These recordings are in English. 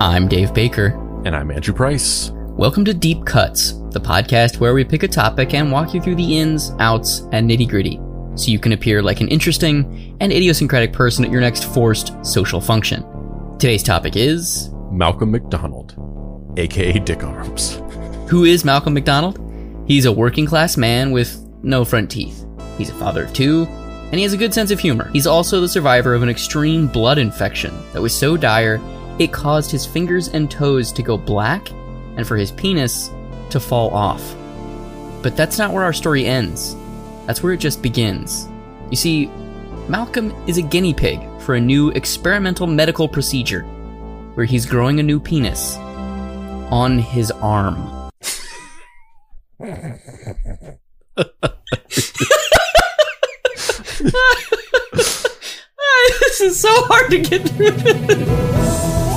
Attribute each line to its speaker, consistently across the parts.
Speaker 1: I'm Dave Baker.
Speaker 2: And I'm Andrew Price.
Speaker 1: Welcome to Deep Cuts, the podcast where we pick a topic and walk you through the ins, outs, and nitty gritty so you can appear like an interesting and idiosyncratic person at your next forced social function. Today's topic is
Speaker 2: Malcolm MacDonald, aka Dick Arms.
Speaker 1: Who is Malcolm MacDonald? He's a working class man with no front teeth. He's a father of two, and he has a good sense of humor. He's also the survivor of an extreme blood infection that was so dire it caused his fingers and toes to go black and for his penis to fall off. But that's not where our story ends. That's where it just begins. You see, Malcolm is a guinea pig for a new experimental medical procedure where he's growing a new penis on his arm. this is so hard to get through.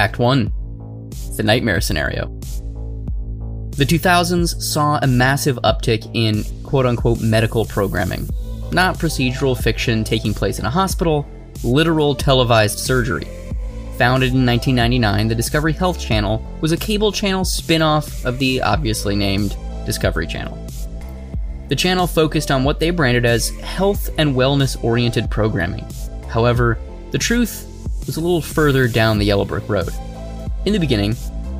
Speaker 1: Act 1 The Nightmare Scenario. The 2000s saw a massive uptick in quote unquote medical programming. Not procedural fiction taking place in a hospital, literal televised surgery. Founded in 1999, the Discovery Health Channel was a cable channel spin off of the obviously named Discovery Channel. The channel focused on what they branded as health and wellness oriented programming. However, the truth was a little further down the Yellow Brick Road. In the beginning,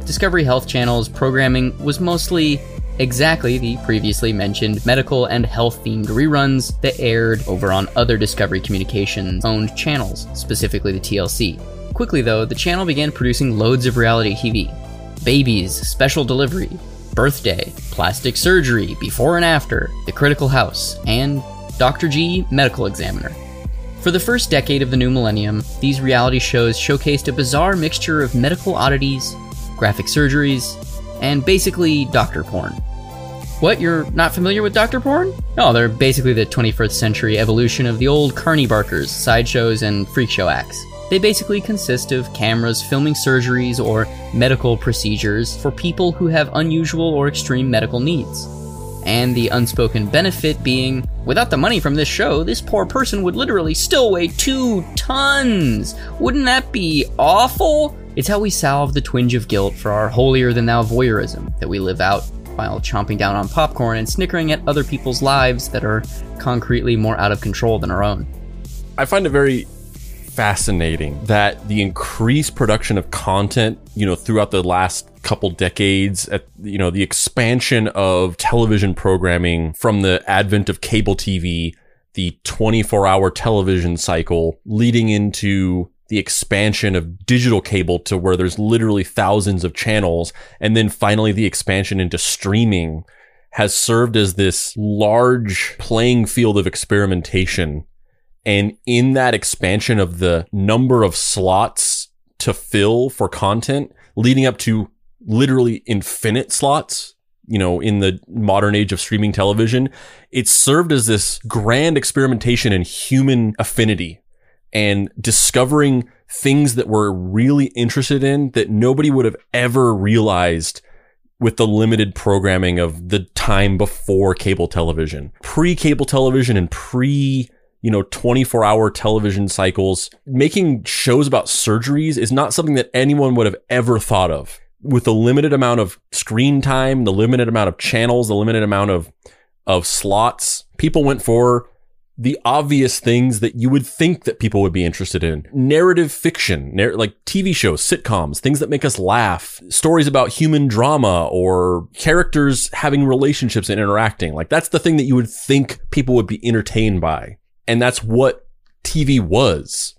Speaker 1: Discovery Health Channel's programming was mostly exactly the previously mentioned medical and health themed reruns that aired over on other Discovery Communications owned channels, specifically the TLC. Quickly, though, the channel began producing loads of reality TV Babies, Special Delivery, Birthday, Plastic Surgery, Before and After, The Critical House, and Dr. G Medical Examiner. For the first decade of the new millennium, these reality shows showcased a bizarre mixture of medical oddities, graphic surgeries, and basically doctor porn. What, you're not familiar with doctor porn? No, they're basically the 21st century evolution of the old carny barkers, sideshows, and freak show acts. They basically consist of cameras filming surgeries or medical procedures for people who have unusual or extreme medical needs and the unspoken benefit being without the money from this show, this poor person would literally still weigh two tons. Wouldn't that be awful? It's how we salve the twinge of guilt for our holier than thou voyeurism that we live out while chomping down on popcorn and snickering at other people's lives that are concretely more out of control than our own.
Speaker 2: I find it very fascinating that the increased production of content, you know, throughout the last couple decades at you know the expansion of television programming from the advent of cable TV, the 24-hour television cycle leading into the expansion of digital cable to where there's literally thousands of channels and then finally the expansion into streaming has served as this large playing field of experimentation and in that expansion of the number of slots to fill for content leading up to literally infinite slots you know, in the modern age of streaming television, it served as this grand experimentation in human affinity and discovering things that we're really interested in that nobody would have ever realized with the limited programming of the time before cable television. Pre cable television and pre you know, 24 hour television cycles, making shows about surgeries is not something that anyone would have ever thought of with the limited amount of screen time, the limited amount of channels, the limited amount of of slots, people went for the obvious things that you would think that people would be interested in. Narrative fiction, narr- like TV shows, sitcoms, things that make us laugh, stories about human drama or characters having relationships and interacting. Like that's the thing that you would think people would be entertained by. And that's what TV was.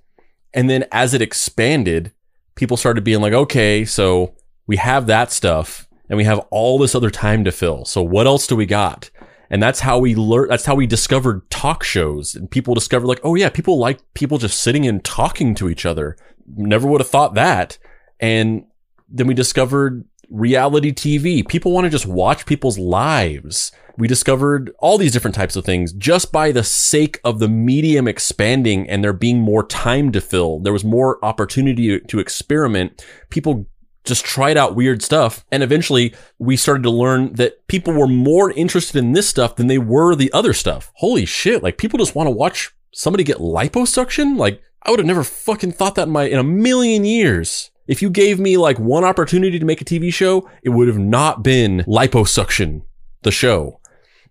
Speaker 2: And then as it expanded, people started being like, okay, so we have that stuff and we have all this other time to fill. So what else do we got? And that's how we learned, That's how we discovered talk shows and people discovered like, oh yeah, people like people just sitting and talking to each other. Never would have thought that. And then we discovered reality TV. People want to just watch people's lives. We discovered all these different types of things just by the sake of the medium expanding and there being more time to fill. There was more opportunity to experiment. People just tried out weird stuff. And eventually we started to learn that people were more interested in this stuff than they were the other stuff. Holy shit. Like people just want to watch somebody get liposuction. Like I would have never fucking thought that in my, in a million years. If you gave me like one opportunity to make a TV show, it would have not been liposuction, the show.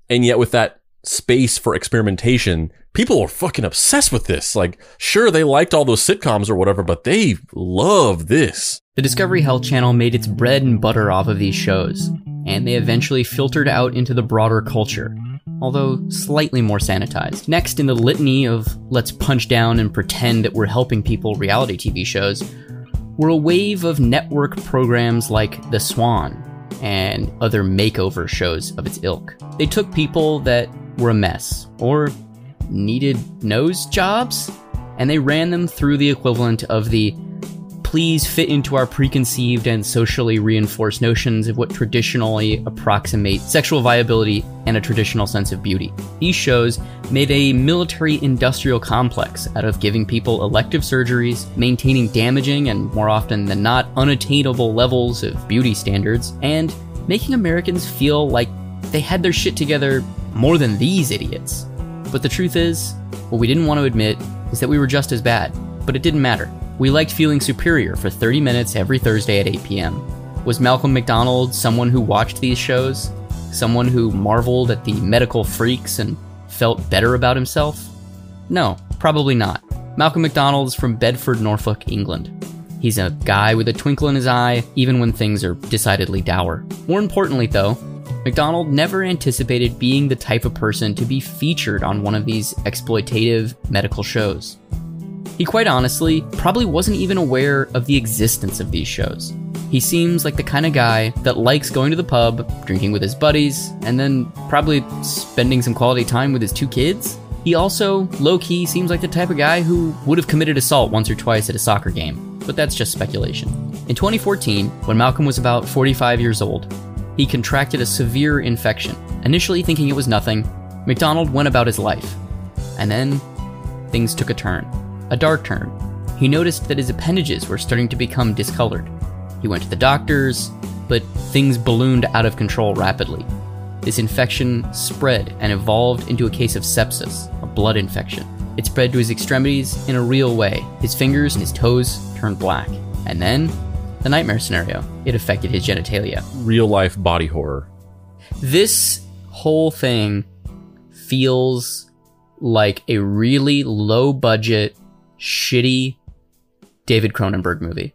Speaker 2: And yet with that space for experimentation, people are fucking obsessed with this. Like, sure, they liked all those sitcoms or whatever, but they love this.
Speaker 1: The Discovery Health Channel made its bread and butter off of these shows, and they eventually filtered out into the broader culture, although slightly more sanitized. Next in the litany of let's punch down and pretend that we're helping people reality TV shows were a wave of network programs like The Swan and other makeover shows of its ilk. They took people that were a mess or needed nose jobs, and they ran them through the equivalent of the please fit into our preconceived and socially reinforced notions of what traditionally approximate sexual viability and a traditional sense of beauty. These shows made a military industrial complex out of giving people elective surgeries, maintaining damaging and more often than not unattainable levels of beauty standards, and making Americans feel like they had their shit together more than these idiots. But the truth is, what we didn't want to admit is that we were just as bad, but it didn't matter. We liked feeling superior for 30 minutes every Thursday at 8 p.m. Was Malcolm MacDonald someone who watched these shows? Someone who marveled at the medical freaks and felt better about himself? No, probably not. Malcolm MacDonald is from Bedford, Norfolk, England. He's a guy with a twinkle in his eye, even when things are decidedly dour. More importantly, though, MacDonald never anticipated being the type of person to be featured on one of these exploitative medical shows. He quite honestly probably wasn't even aware of the existence of these shows. He seems like the kind of guy that likes going to the pub, drinking with his buddies, and then probably spending some quality time with his two kids. He also, low key, seems like the type of guy who would have committed assault once or twice at a soccer game, but that's just speculation. In 2014, when Malcolm was about 45 years old, he contracted a severe infection. Initially thinking it was nothing, MacDonald went about his life. And then things took a turn, a dark turn. He noticed that his appendages were starting to become discolored. He went to the doctors, but things ballooned out of control rapidly. This infection spread and evolved into a case of sepsis, a blood infection. It spread to his extremities in a real way. His fingers and his toes turned black. And then the nightmare scenario. It affected his genitalia.
Speaker 2: Real life body horror.
Speaker 1: This whole thing feels like a really low budget, shitty David Cronenberg movie.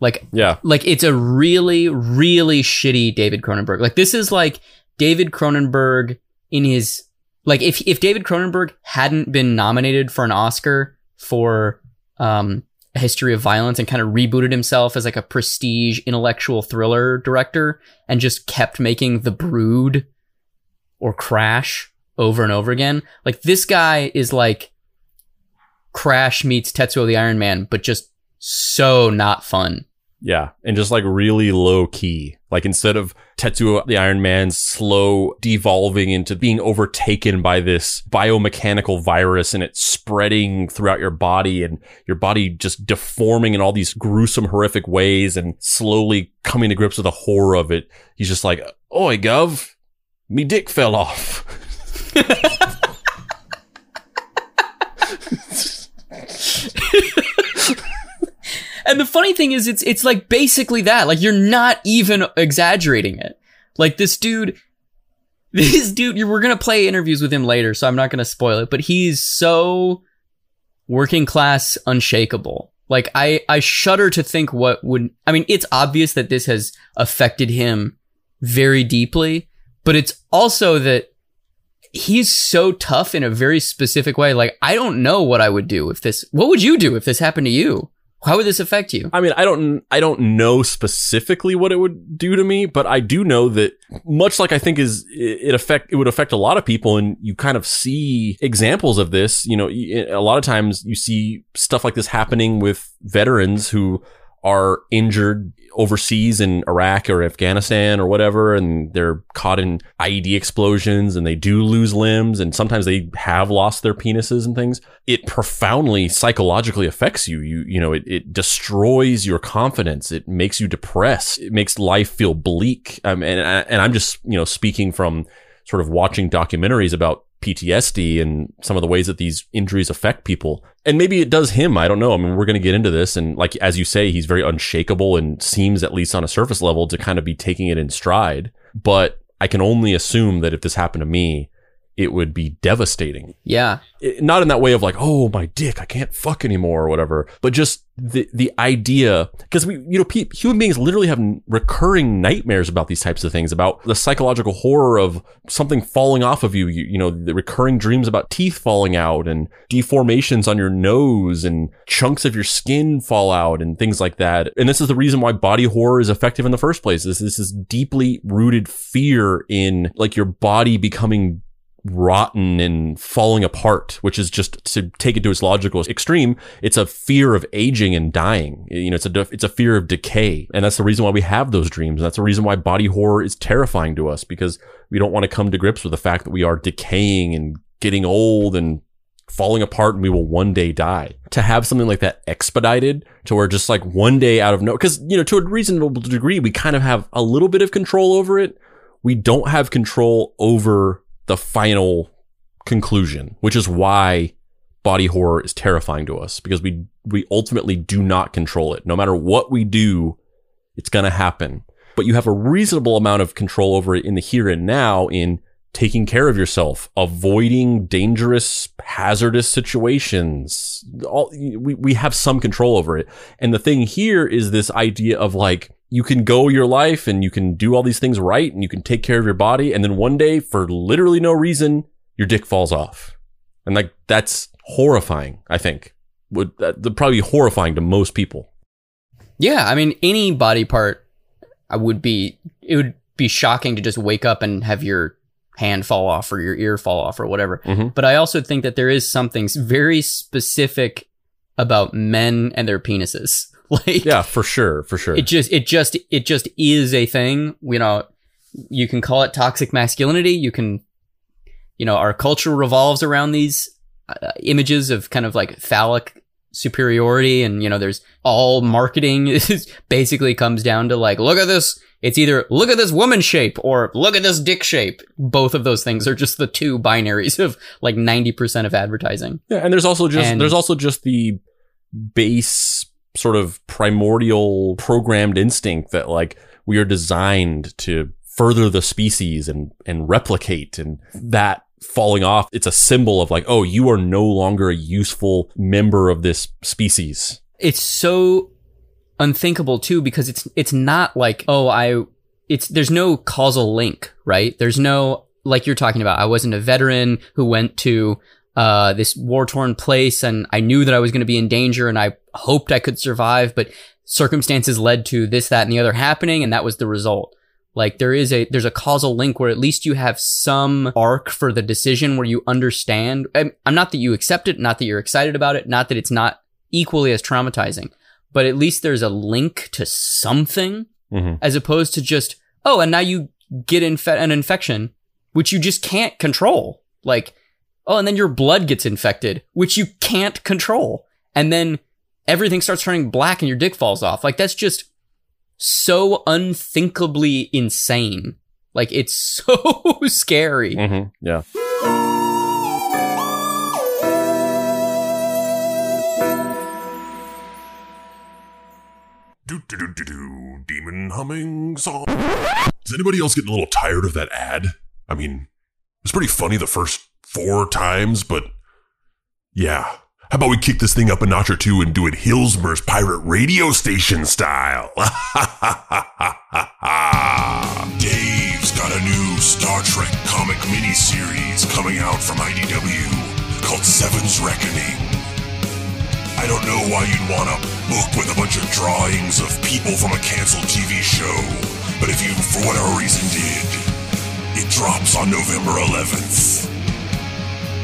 Speaker 1: Like,
Speaker 2: Yeah.
Speaker 1: like it's a really, really shitty David Cronenberg. Like this is like David Cronenberg in his like if if David Cronenberg hadn't been nominated for an Oscar for um a history of violence and kind of rebooted himself as like a prestige intellectual thriller director and just kept making The Brood or Crash over and over again. Like this guy is like Crash meets Tetsuo the Iron Man, but just so not fun.
Speaker 2: Yeah. And just like really low key. Like instead of Tetsuo the Iron Man slow devolving into being overtaken by this biomechanical virus and it's spreading throughout your body and your body just deforming in all these gruesome, horrific ways and slowly coming to grips with the horror of it. He's just like, Oi, Gov, me dick fell off.
Speaker 1: And the funny thing is, it's it's like basically that. Like you're not even exaggerating it. Like this dude, this dude. We're gonna play interviews with him later, so I'm not gonna spoil it. But he's so working class, unshakable. Like I I shudder to think what would. I mean, it's obvious that this has affected him very deeply, but it's also that he's so tough in a very specific way. Like I don't know what I would do if this. What would you do if this happened to you? How would this affect you?
Speaker 2: I mean, I don't, I don't know specifically what it would do to me, but I do know that much like I think is it affect, it would affect a lot of people, and you kind of see examples of this. You know, a lot of times you see stuff like this happening with veterans who are injured overseas in Iraq or Afghanistan or whatever, and they're caught in IED explosions and they do lose limbs and sometimes they have lost their penises and things. It profoundly psychologically affects you. You, you know, it, it destroys your confidence. It makes you depressed. It makes life feel bleak. Um, and, and I'm just, you know, speaking from sort of watching documentaries about PTSD and some of the ways that these injuries affect people. And maybe it does him. I don't know. I mean, we're going to get into this. And like, as you say, he's very unshakable and seems, at least on a surface level, to kind of be taking it in stride. But I can only assume that if this happened to me, it would be devastating.
Speaker 1: Yeah.
Speaker 2: It, not in that way of like, oh, my dick, I can't fuck anymore or whatever, but just the the idea because we you know pe- human beings literally have recurring nightmares about these types of things about the psychological horror of something falling off of you you, you know the recurring dreams about teeth falling out and deformations on your nose and chunks of your skin fall out and things like that and this is the reason why body horror is effective in the first place this, this is deeply rooted fear in like your body becoming rotten and falling apart, which is just to take it to its logical extreme. It's a fear of aging and dying. You know, it's a, it's a fear of decay. And that's the reason why we have those dreams. That's the reason why body horror is terrifying to us because we don't want to come to grips with the fact that we are decaying and getting old and falling apart and we will one day die. To have something like that expedited to where just like one day out of no, cause, you know, to a reasonable degree, we kind of have a little bit of control over it. We don't have control over the final conclusion, which is why body horror is terrifying to us because we we ultimately do not control it. No matter what we do, it's going to happen. But you have a reasonable amount of control over it in the here and now in taking care of yourself, avoiding dangerous, hazardous situations. All, we, we have some control over it. And the thing here is this idea of like, you can go your life and you can do all these things right and you can take care of your body. And then one day, for literally no reason, your dick falls off. And like, that's horrifying, I think. Would that probably horrifying to most people.
Speaker 1: Yeah. I mean, any body part I would be, it would be shocking to just wake up and have your hand fall off or your ear fall off or whatever. Mm-hmm. But I also think that there is something very specific about men and their penises.
Speaker 2: Like Yeah, for sure, for sure.
Speaker 1: It just it just it just is a thing. You know, you can call it toxic masculinity, you can you know, our culture revolves around these uh, images of kind of like phallic superiority and you know there's all marketing basically comes down to like look at this it's either look at this woman shape or look at this dick shape. Both of those things are just the two binaries of like 90% of advertising.
Speaker 2: Yeah and there's also just and, there's also just the base sort of primordial programmed instinct that like we are designed to further the species and and replicate and that falling off it's a symbol of like oh you are no longer a useful member of this species.
Speaker 1: It's so unthinkable too because it's it's not like oh i it's there's no causal link right there's no like you're talking about i wasn't a veteran who went to uh, this war torn place and I knew that I was going to be in danger and I hoped I could survive, but circumstances led to this, that, and the other happening. And that was the result. Like there is a, there's a causal link where at least you have some arc for the decision where you understand. I'm not that you accept it, not that you're excited about it, not that it's not equally as traumatizing, but at least there's a link to something mm-hmm. as opposed to just, oh, and now you get inf- an infection, which you just can't control. Like, Oh, and then your blood gets infected, which you can't control. And then everything starts turning black and your dick falls off. Like that's just so unthinkably insane. Like it's so scary.
Speaker 2: Mm-hmm. Yeah.
Speaker 3: Do do do do do demon humming song. Is anybody else getting a little tired of that ad? I mean, it's pretty funny the first four times, but yeah. How about we kick this thing up a notch or two and do it Hillsmer's pirate radio station style? Dave's got a new Star Trek comic miniseries coming out from IDW called Seven's Reckoning. I don't know why you'd want a book with a bunch of drawings of people from a canceled TV show, but if you, for whatever reason, did, it drops on November 11th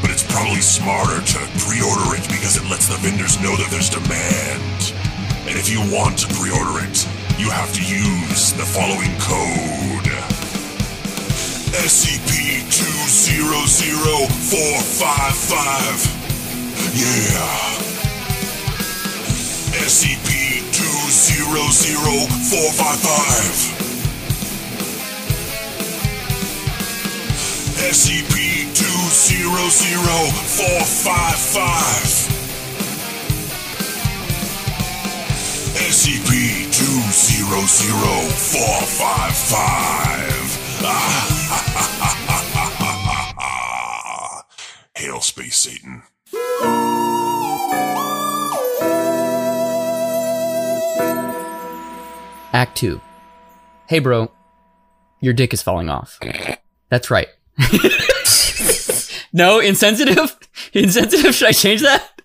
Speaker 3: but it's probably smarter to pre-order it because it lets the vendors know that there's demand. And if you want to pre-order it, you have to use the following code. SCP-200455. Yeah. SCP-200455. SCP-200455. SCP-200455. Hail, Space Satan.
Speaker 1: Act 2. Hey, bro. Your dick is falling off. That's right. no, insensitive? Insensitive? Should I change that?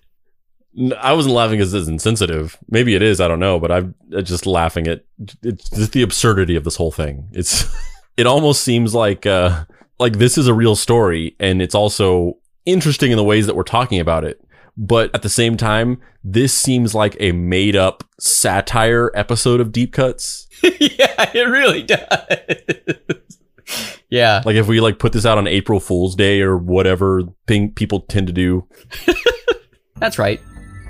Speaker 2: I wasn't laughing because it's insensitive. Maybe it is. I don't know. But I'm uh, just laughing at it's just the absurdity of this whole thing. It's it almost seems like uh like this is a real story, and it's also interesting in the ways that we're talking about it. But at the same time, this seems like a made up satire episode of Deep Cuts.
Speaker 1: yeah, it really does. yeah.
Speaker 2: Like if we like put this out on April Fool's Day or whatever thing people tend to do.
Speaker 1: That's right.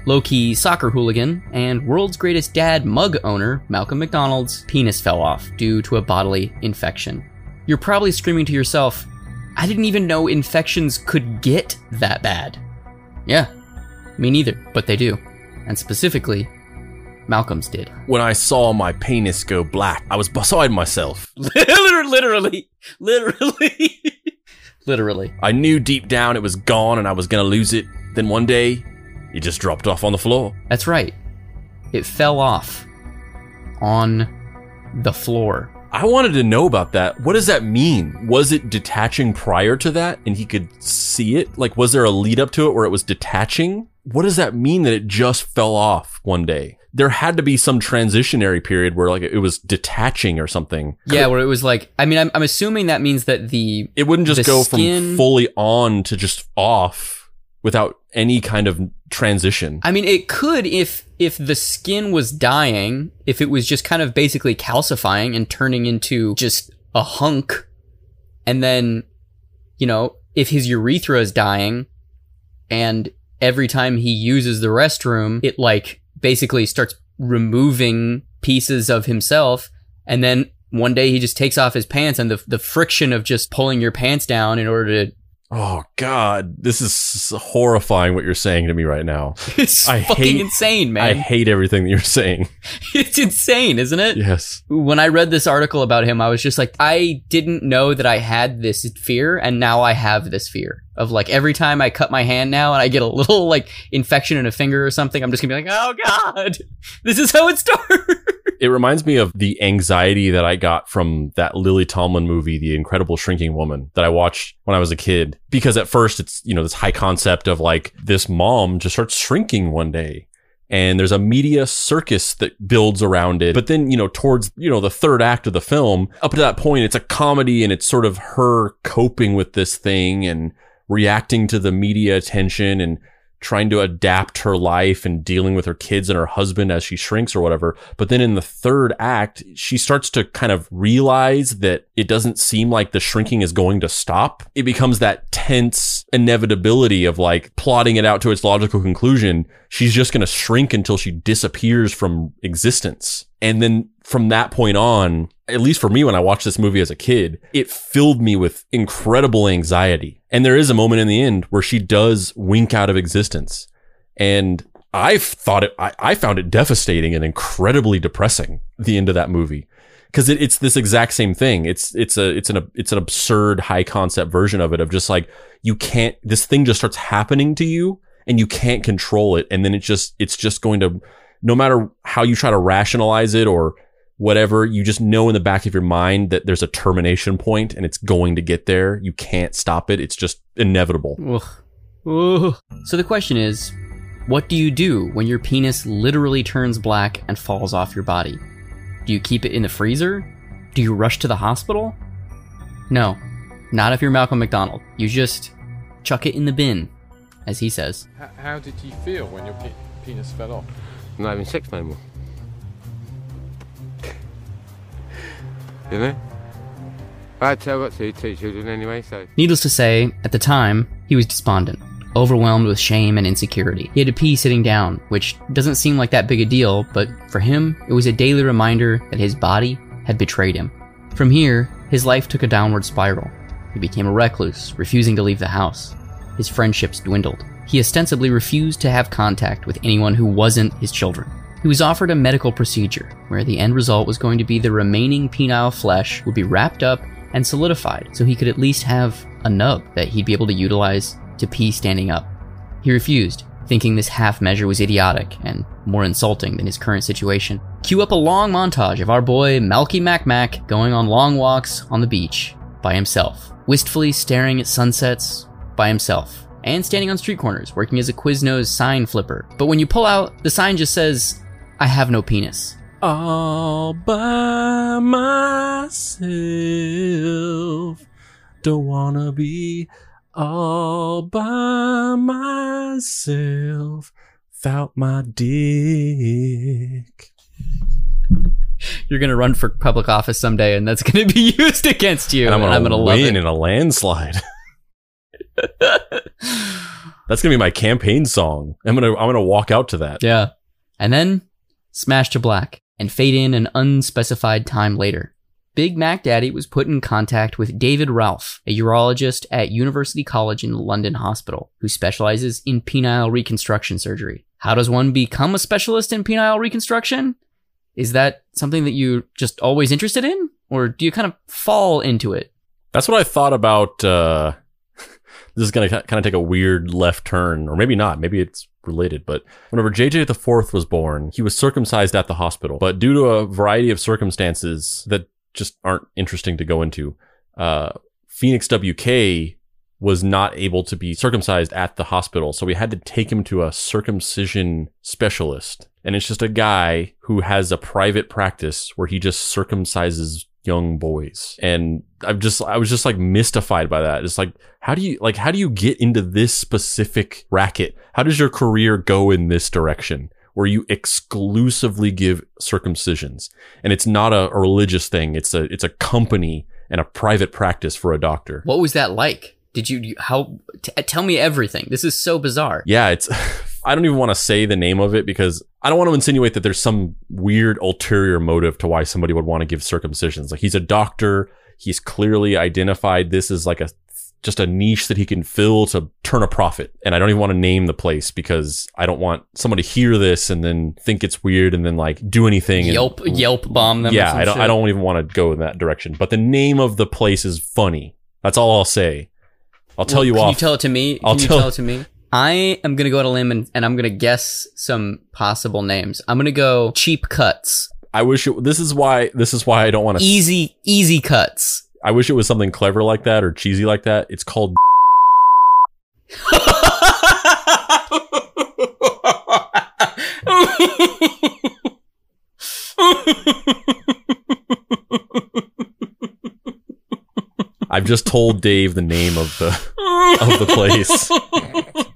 Speaker 1: Low key soccer hooligan and world's greatest dad mug owner, Malcolm MacDonald's penis fell off due to a bodily infection. You're probably screaming to yourself, I didn't even know infections could get that bad. Yeah, me neither, but they do. And specifically, Malcolm's did.
Speaker 2: When I saw my penis go black, I was beside myself.
Speaker 1: literally, literally, literally. literally.
Speaker 2: I knew deep down it was gone and I was gonna lose it. Then one day, it just dropped off on the floor.
Speaker 1: That's right. It fell off on the floor.
Speaker 2: I wanted to know about that. What does that mean? Was it detaching prior to that and he could see it? Like, was there a lead up to it where it was detaching? What does that mean that it just fell off one day? There had to be some transitionary period where like it was detaching or something.
Speaker 1: Yeah, where it was like, I mean, I'm, I'm assuming that means that the
Speaker 2: It wouldn't just go
Speaker 1: skin-
Speaker 2: from fully on to just off without any kind of transition.
Speaker 1: I mean, it could if if the skin was dying, if it was just kind of basically calcifying and turning into just a hunk, and then, you know, if his urethra is dying, and every time he uses the restroom, it like basically starts removing pieces of himself, and then one day he just takes off his pants, and the the friction of just pulling your pants down in order to
Speaker 2: Oh God, this is horrifying what you're saying to me right now.
Speaker 1: it's
Speaker 2: I
Speaker 1: fucking
Speaker 2: hate-
Speaker 1: insane, man.
Speaker 2: I hate everything that you're saying.
Speaker 1: it's insane, isn't it?
Speaker 2: Yes.
Speaker 1: when I read this article about him, I was just like, I didn't know that I had this fear, and now I have this fear of like every time I cut my hand now and I get a little like infection in a finger or something, I'm just gonna be like, oh god, this is how it starts.
Speaker 2: It reminds me of the anxiety that I got from that Lily Tomlin movie, The Incredible Shrinking Woman, that I watched when I was a kid. Because at first it's, you know, this high concept of like this mom just starts shrinking one day. And there's a media circus that builds around it. But then, you know, towards, you know, the third act of the film, up to that point, it's a comedy and it's sort of her coping with this thing and reacting to the media attention and trying to adapt her life and dealing with her kids and her husband as she shrinks or whatever. But then in the third act, she starts to kind of realize that it doesn't seem like the shrinking is going to stop. It becomes that tense inevitability of like plotting it out to its logical conclusion. She's just going to shrink until she disappears from existence. And then from that point on, at least for me, when I watched this movie as a kid, it filled me with incredible anxiety. And there is a moment in the end where she does wink out of existence. And I thought it, I, I found it devastating and incredibly depressing, the end of that movie. Cause it, it's this exact same thing. It's, it's a, it's an, it's an absurd high concept version of it of just like, you can't, this thing just starts happening to you and you can't control it. And then it just, it's just going to, no matter how you try to rationalize it or whatever, you just know in the back of your mind that there's a termination point and it's going to get there. You can't stop it. It's just inevitable.
Speaker 1: Ugh. Ugh. So the question is, what do you do when your penis literally turns black and falls off your body? Do you keep it in the freezer? Do you rush to the hospital? No, not if you're Malcolm MacDonald. You just chuck it in the bin, as he says.
Speaker 4: How, how did you feel when your pe- penis fell off?
Speaker 5: I'm not having sex no more.
Speaker 4: You know. I had children anyway, so.
Speaker 1: Needless to say, at the time, he was despondent, overwhelmed with shame and insecurity. He had to pee sitting down, which doesn't seem like that big a deal, but for him, it was a daily reminder that his body had betrayed him. From here, his life took a downward spiral. He became a recluse, refusing to leave the house. His friendships dwindled. He ostensibly refused to have contact with anyone who wasn't his children. He was offered a medical procedure where the end result was going to be the remaining penile flesh would be wrapped up and solidified so he could at least have a nub that he'd be able to utilize to pee standing up. He refused, thinking this half measure was idiotic and more insulting than his current situation. Cue up a long montage of our boy Malky Mac Mac going on long walks on the beach by himself, wistfully staring at sunsets by himself, and standing on street corners working as a Quiznos sign flipper. But when you pull out, the sign just says, I have no penis.
Speaker 2: All by myself. Don't wanna be all by myself without my dick.
Speaker 1: You're gonna run for public office someday, and that's gonna be used against you.
Speaker 2: And I'm gonna,
Speaker 1: love
Speaker 2: win
Speaker 1: it.
Speaker 2: in a landslide. That's gonna be my campaign song. I'm gonna I'm gonna walk out to that.
Speaker 1: Yeah. And then smash to black and fade in an unspecified time later. Big Mac Daddy was put in contact with David Ralph, a urologist at University College in London Hospital, who specializes in penile reconstruction surgery. How does one become a specialist in penile reconstruction? Is that something that you're just always interested in? Or do you kind of fall into it?
Speaker 2: That's what I thought about. Uh, this is going to kind of take a weird left turn, or maybe not. Maybe it's related. But whenever JJ the Fourth was born, he was circumcised at the hospital. But due to a variety of circumstances that just aren't interesting to go into, uh, Phoenix WK was not able to be circumcised at the hospital. So we had to take him to a circumcision specialist. And it's just a guy who has a private practice where he just circumcises young boys. And I've just, I was just like mystified by that. It's like, how do you, like, how do you get into this specific racket? How does your career go in this direction? Where you exclusively give circumcisions, and it's not a, a religious thing. It's a it's a company and a private practice for a doctor.
Speaker 1: What was that like? Did you, you how, t- tell me everything. This is so bizarre.
Speaker 2: Yeah, it's. I don't even want to say the name of it because I don't want to insinuate that there's some weird ulterior motive to why somebody would want to give circumcisions. Like he's a doctor. He's clearly identified this as like a just a niche that he can fill to turn a profit. And I don't even want to name the place because I don't want someone to hear this and then think it's weird and then like do anything. and-
Speaker 1: Yelp, Yelp bomb them. or
Speaker 2: yeah, I don't.
Speaker 1: shit.
Speaker 2: I don't even want to go in that direction. But the name of the place is funny. That's all I'll say. I'll tell
Speaker 1: Well,
Speaker 2: you
Speaker 1: can
Speaker 2: off.
Speaker 1: you tell it to me?
Speaker 2: I'll
Speaker 1: you
Speaker 2: tell-
Speaker 1: tell it to me? I am gonna go out on a limb and, and I'm gonna guess some possible names. I'm gonna go cheap cuts,
Speaker 2: I wish it. This is why. This is why I don't want to.
Speaker 1: easy, easy cuts.
Speaker 2: I wish it was something clever like that or cheesy like that. It's called. I've just told Dave the name of the of the place.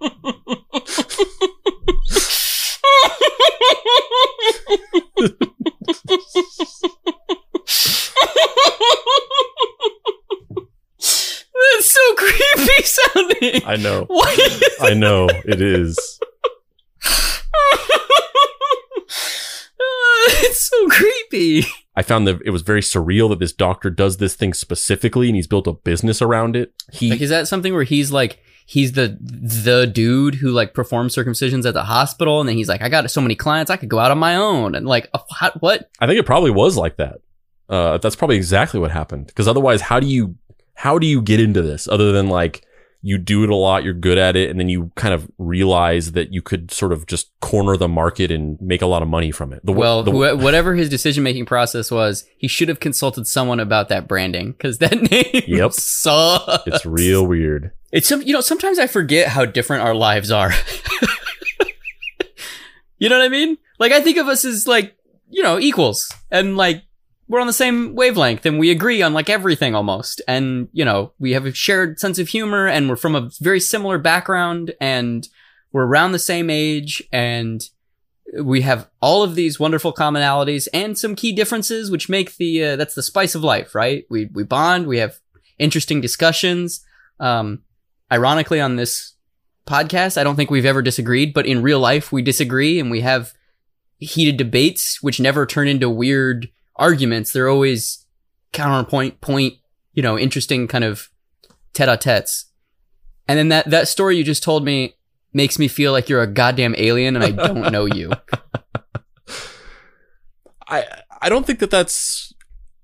Speaker 1: That's so creepy sounding.
Speaker 2: I know.
Speaker 1: What is
Speaker 2: I know it is.
Speaker 1: it's so creepy.
Speaker 2: I found that it was very surreal that this doctor does this thing specifically and he's built a business around it. He
Speaker 1: Like, is that something where he's like, he's the the dude who like performs circumcisions at the hospital, and then he's like, I got so many clients, I could go out on my own, and like, uh, how, what?
Speaker 2: I think it probably was like that. Uh, that's probably exactly what happened. Because otherwise, how do you how do you get into this other than like you do it a lot, you're good at it, and then you kind of realize that you could sort of just corner the market and make a lot of money from it. The,
Speaker 1: Well,
Speaker 2: the,
Speaker 1: wh- whatever his decision making process was, he should have consulted someone about that branding because that name
Speaker 2: Yep.
Speaker 1: sucks.
Speaker 2: it's real weird.
Speaker 1: It's some, you know, sometimes I forget how different our lives are. you know what I mean? Like I think of us as like, you know, equals and like we're on the same wavelength and we agree on like everything almost. And, you know, we have a shared sense of humor and we're from a very similar background and we're around the same age and we have all of these wonderful commonalities and some key differences, which make the uh, that's the spice of life, right? We we bond, we have interesting discussions. Um, ironically, on this podcast, I don't think we've ever disagreed, but in real life, we disagree and we have heated debates, which never turn into weird arguments. They're always counterpoint, point, you know, interesting kind of tete-a-tetes. And then that, that story you just told me makes me feel like you're a goddamn alien and I don't know you.
Speaker 2: I I don't think that that's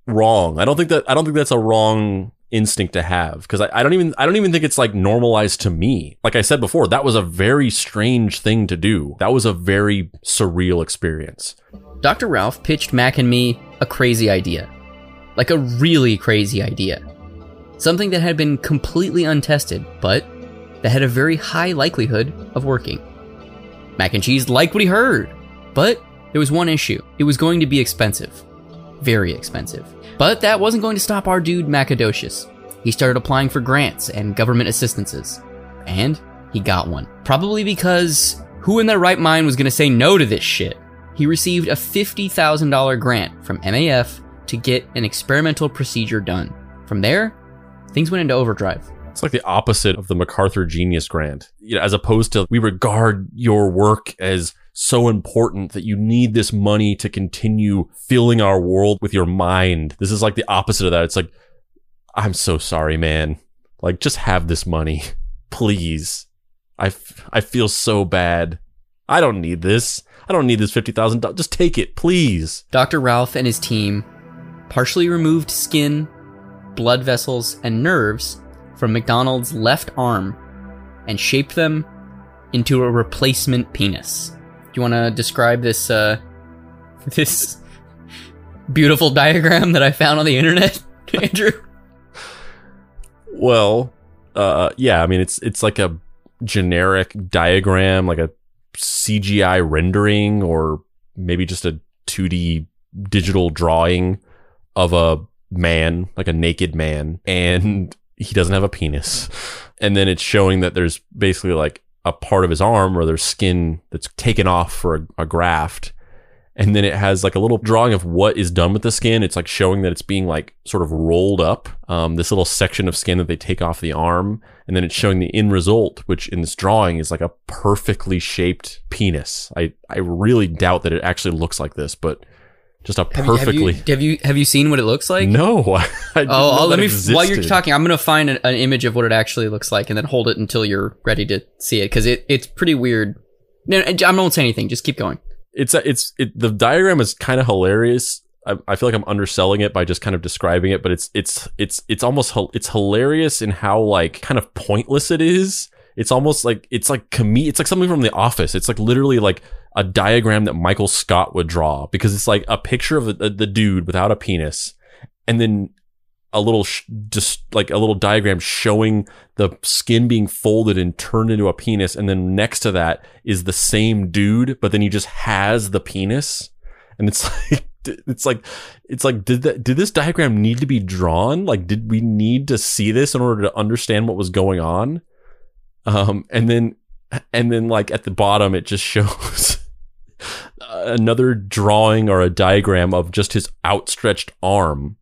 Speaker 2: wrong. I don't think that I don't think that's a wrong instinct to have because I, I don't even I don't even think it's like normalized to me. Like I said before, that was a very strange thing to do. That was a very surreal experience.
Speaker 1: Dr. Ralph pitched Mac and me a crazy idea. Like a really crazy idea. Something that had been completely untested, but that had a very high likelihood of working. Mac and Cheese liked what he heard, but there was one issue. It was going to be expensive. Very expensive. But that wasn't going to stop our dude Macadocious. He started applying for grants and government assistances. And he got one. Probably because who in their right mind was going to say no to this shit? He received a $50,000 grant from MAF to get an experimental procedure done. From there, things went into overdrive.
Speaker 2: It's like the opposite of the MacArthur Genius Grant. You know, as opposed to we regard your work as so important that you need this money to continue filling our world with your mind. This is like the opposite of that. It's like, I'm so sorry, man. Like, just have this money, please. I, f- I feel so bad. I don't need this. I don't need this $50,000. Just take it, please.
Speaker 1: Dr. Ralph and his team partially removed skin, blood vessels, and nerves from MacDonald's left arm and shaped them into a replacement penis. Do you want to describe this uh, this beautiful diagram that I found on the internet, Andrew?
Speaker 2: Well, uh, yeah, I mean, it's, it's like a generic diagram, like a CGI rendering or maybe just a 2D digital drawing of a man, like a naked man, and he doesn't have a penis. And then it's showing that there's basically like a part of his arm or there's skin that's taken off for a, a graft. And then it has like a little drawing of what is done with the skin. It's like showing that it's being like sort of rolled up, um, this little section of skin that they take off the arm. And then it's showing the end result, which in this drawing is like a perfectly shaped penis. I, I really doubt that it actually looks like this, but just a
Speaker 1: Have you-
Speaker 2: perfectly.
Speaker 1: Have you, have you have you seen what it looks like?
Speaker 2: no,
Speaker 1: Oh, let me. While you're talking, I'm gonna find an, an image of what it actually looks like, and then hold it until you're ready to see it, because it, it's pretty weird. No, I I won't say anything. Just keep going.
Speaker 2: it's a, it's it, the diagram is kind of hilarious. I, I feel like I'm underselling it by just kind of describing it, but it's it's it's it's almost it's hilarious in how like kind of pointless it is. It's almost like it's like com- It's like something from The Office. It's like literally like a diagram that Michael Scott would draw because it's like a picture of the, the dude without a penis, and then a little sh- just like a little diagram showing the skin being folded and turned into a penis and then next to that is the same dude but then he just has the penis. And it's like it's like it's like did that did this diagram need to be drawn? Like did we need to see this in order to understand what was going on? Um and then and then like at the bottom it just shows another drawing or a diagram of just his outstretched arm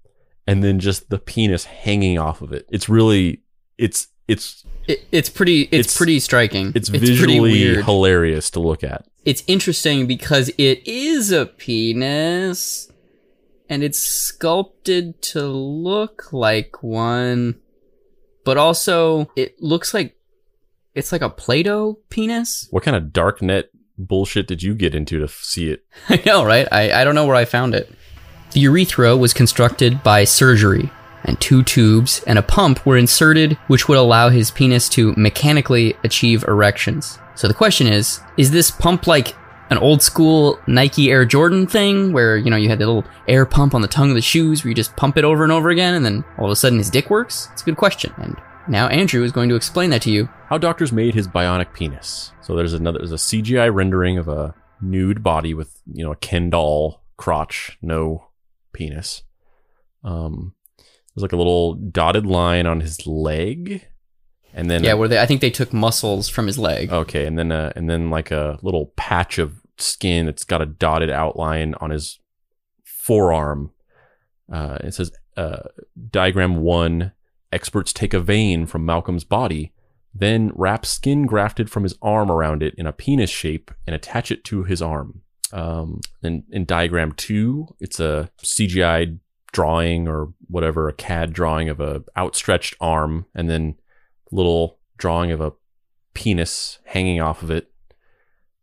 Speaker 2: and then just the penis hanging off of it. It's really it's it's
Speaker 1: It, it's pretty. It's,
Speaker 2: It's-
Speaker 1: pretty striking.
Speaker 2: it's,
Speaker 1: pretty
Speaker 2: visually hilarious to look at.
Speaker 1: it's interesting because it is a penis, and it's sculpted to look like one, but also it looks like it's like a Play-Doh penis.
Speaker 2: What kind of dark net bullshit did you get into to see it?
Speaker 1: I know, right? I, I don't know where I found it. The urethra was constructed by surgery, and two tubes and a pump were inserted, which would allow his penis to mechanically achieve erections. So the question is is this pump like an old school Nike Air Jordan thing where, you know, you had the little air pump on the tongue of the shoes where you just pump it over and over again and then all of a sudden his dick works? It's a good question. And now Andrew is going to explain that to you.
Speaker 2: How doctors made his bionic penis. So there's another there's a CGI rendering of a nude body with, you know, a Ken doll crotch, no penis. Um there's like a little dotted line on his leg. And then
Speaker 1: Yeah, where they, I think they took muscles from his leg.
Speaker 2: Okay, and then uh, and then like a little patch of skin. that's got a dotted outline on his forearm. Uh, it says, uh, diagram one, experts take a vein from Malcolm's body, then wrap skin grafted from his arm around it in a penis shape and attach it to his arm. Um, and in diagram two, it's a CGI drawing or whatever, a CAD drawing of a outstretched arm, and then little drawing of a penis hanging off of it.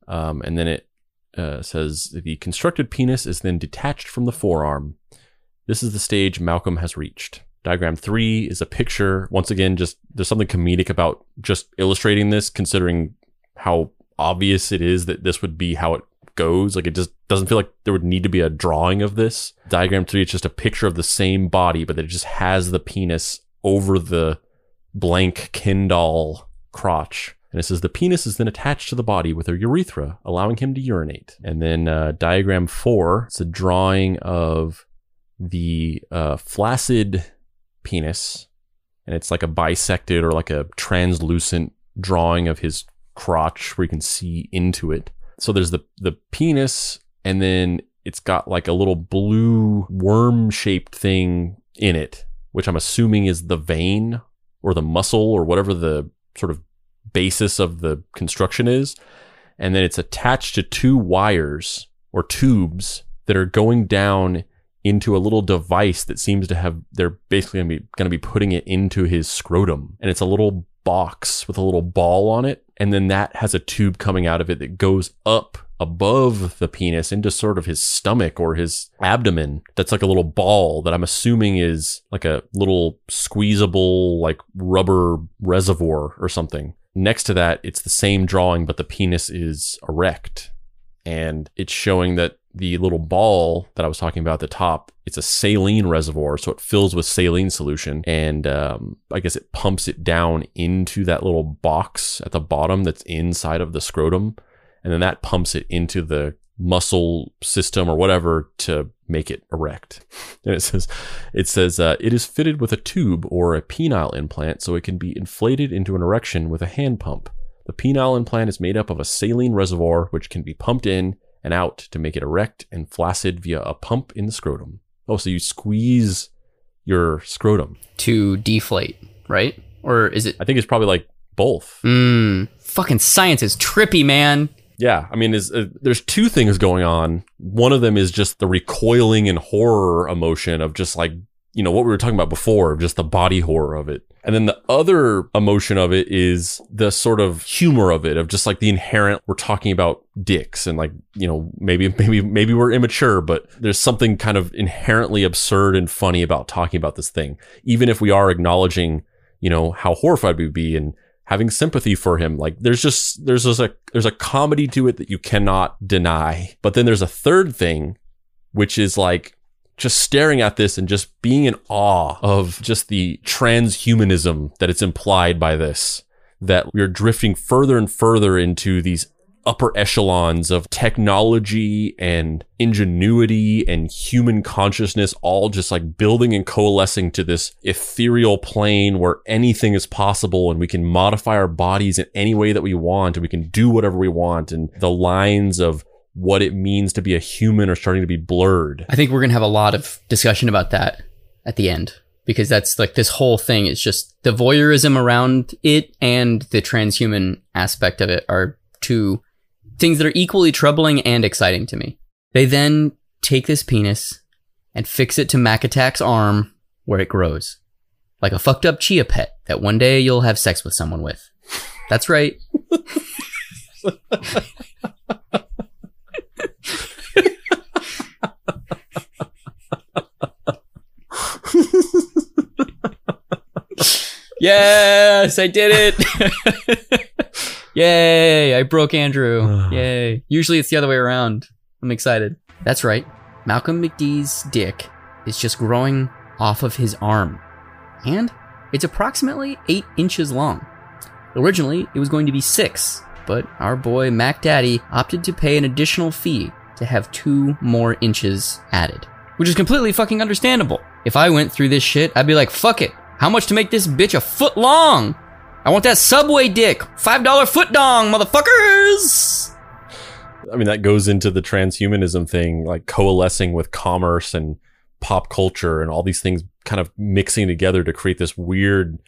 Speaker 2: Um, and then it uh, says the constructed penis is then detached from the forearm. This is the stage Malcolm has reached. Diagram three is a picture. Once again, just there's something comedic about just illustrating this, considering how obvious it is that this would be how it goes. Like it just doesn't feel like there would need to be a drawing of this. Diagram three, it's just a picture of the same body, but it just has the penis over the blank Ken doll crotch. And it says the penis is then attached to the body with a urethra, allowing him to urinate. And then uh, diagram four, it's a drawing of the uh, flaccid penis, and it's like a bisected or like a translucent drawing of his crotch where you can see into it. So there's the the penis, and then it's got like a little blue worm shaped thing in it, which I'm assuming is the vein or the muscle or whatever the sort of basis of the construction is. And then it's attached to two wires or tubes that are going down into a little device that seems to have they're basically going to be to be putting it into his scrotum and it's a little box with a little ball on it and then that has a tube coming out of it that goes up above the penis into sort of his stomach or his abdomen that's like a little ball that I'm assuming is like a little squeezable like rubber reservoir or something. Next to that, it's the same drawing, but the penis is erect. And it's showing that the little ball that I was talking about at the top, it's a saline reservoir, so it fills with saline solution, and um, I guess it pumps it down into that little box at the bottom that's inside of the scrotum, and then that pumps it into the muscle system or whatever to make it erect. And it says, it says uh, it is fitted with a tube or a penile implant, so it can be inflated into an erection with a hand pump. The penile implant is made up of a saline reservoir, which can be pumped in and out to make it erect and flaccid via a pump in the scrotum. Oh, so you squeeze your scrotum.
Speaker 1: To deflate, right? Or is it?
Speaker 2: I think it's probably like both.
Speaker 1: Mmm. Fucking science is trippy, man.
Speaker 2: Yeah, I mean, is uh, there's two things going on. One of them is just the recoiling and horror emotion of just like you know what we were talking about before, just the body horror of it. And then the other emotion of it is the sort of humor of it, of just like the inherent, we're talking about dicks and like, you know, maybe, maybe, maybe we're immature, but there's something kind of inherently absurd and funny about talking about this thing. Even if we are acknowledging, you know, how horrified we'd be and having sympathy for him. Like there's just, there's just a, there's a comedy to it that you cannot deny. But then there's a third thing, which is like, just staring at this and just being in awe of just the transhumanism that it's implied by this. That we're drifting further and further into these upper echelons of technology and ingenuity and human consciousness, all just like building and coalescing to this ethereal plane where anything is possible and we can modify our bodies in any way that we want and we can do whatever we want. And the lines of what it means to be a human are starting to be blurred.
Speaker 1: I think we're going to have a lot of discussion about that at the end because that's like this whole thing is just the voyeurism around it and the transhuman aspect of it are two things that are equally troubling and exciting to me. They then take this penis and fix it to Mac Attack's arm where it grows. Like a fucked up chia pet that one day you'll have sex with someone with. That's right. yes, I did it. Yay, I broke Andrew. Ah. Yay. Usually it's the other way around. I'm excited. That's right. Malcolm McDee's dick is just growing off of his arm. And it's approximately 8 inches long. Originally, it was going to be 6, but our boy Mac Daddy opted to pay an additional fee to have 2 more inches added. Which is completely fucking understandable. If I went through this shit, I'd be like, fuck it. How much to make this bitch a foot long? I want that subway dick. $5 foot dong, motherfuckers!
Speaker 2: I mean, that goes into the transhumanism thing, like coalescing with commerce and pop culture and all these things kind of mixing together to create this weird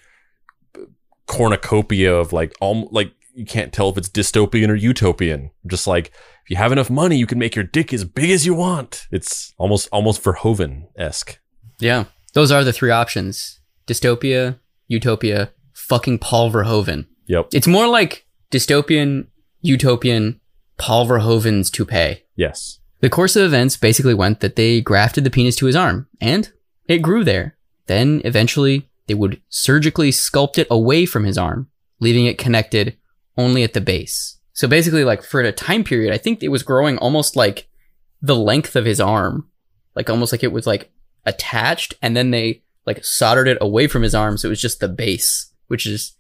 Speaker 2: cornucopia of like, all like you can't tell if it's dystopian or utopian. Just like if you have enough money, you can make your dick as big as you want. It's almost almost Verhoeven esque.
Speaker 1: Yeah. Those are the three options dystopia, utopia, fucking Paul Verhoeven.
Speaker 2: Yep.
Speaker 1: It's more like dystopian, utopian, Paul Verhoeven's toupee.
Speaker 2: Yes.
Speaker 1: The course of events basically went that they grafted the penis to his arm, and it grew there. Then, eventually, they would surgically sculpt it away from his arm, leaving it connected only at the base. So basically, like, for a time period, I think it was growing almost like the length of his arm. Like, almost like it was, like, attached, and then they, like, soldered it away from his arm, so it was just the base, which is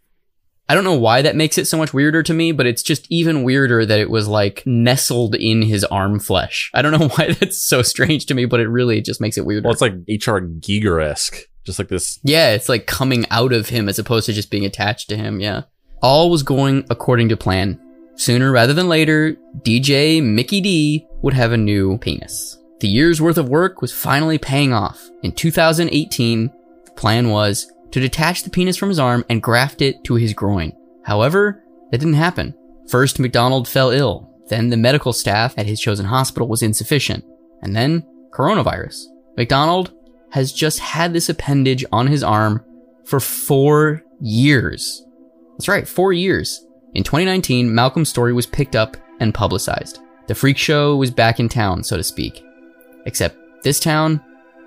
Speaker 1: I don't know why that makes it so much weirder to me, but it's just even weirder that it was like nestled in his arm flesh. I don't know why that's so strange to me, but it really just makes it weirder.
Speaker 2: Well, it's like H.R. Giger esque. Just like this.
Speaker 1: yeah, it's like coming out of him as opposed to just being attached to him. Yeah. All was going according to plan. Sooner rather than later, DJ Mickey D would have a new penis. The year's worth of work was finally paying off. In 2018, the plan was to detach the penis from his arm and graft it to his groin. However, that didn't happen. First, MacDonald fell ill. Then the medical staff at his chosen hospital was insufficient. And then, coronavirus. MacDonald has just had this appendage on his arm for four years. That's right, four years. In 2019, Malcolm's story was picked up and publicized. The freak show was back in town, so to speak. Except this town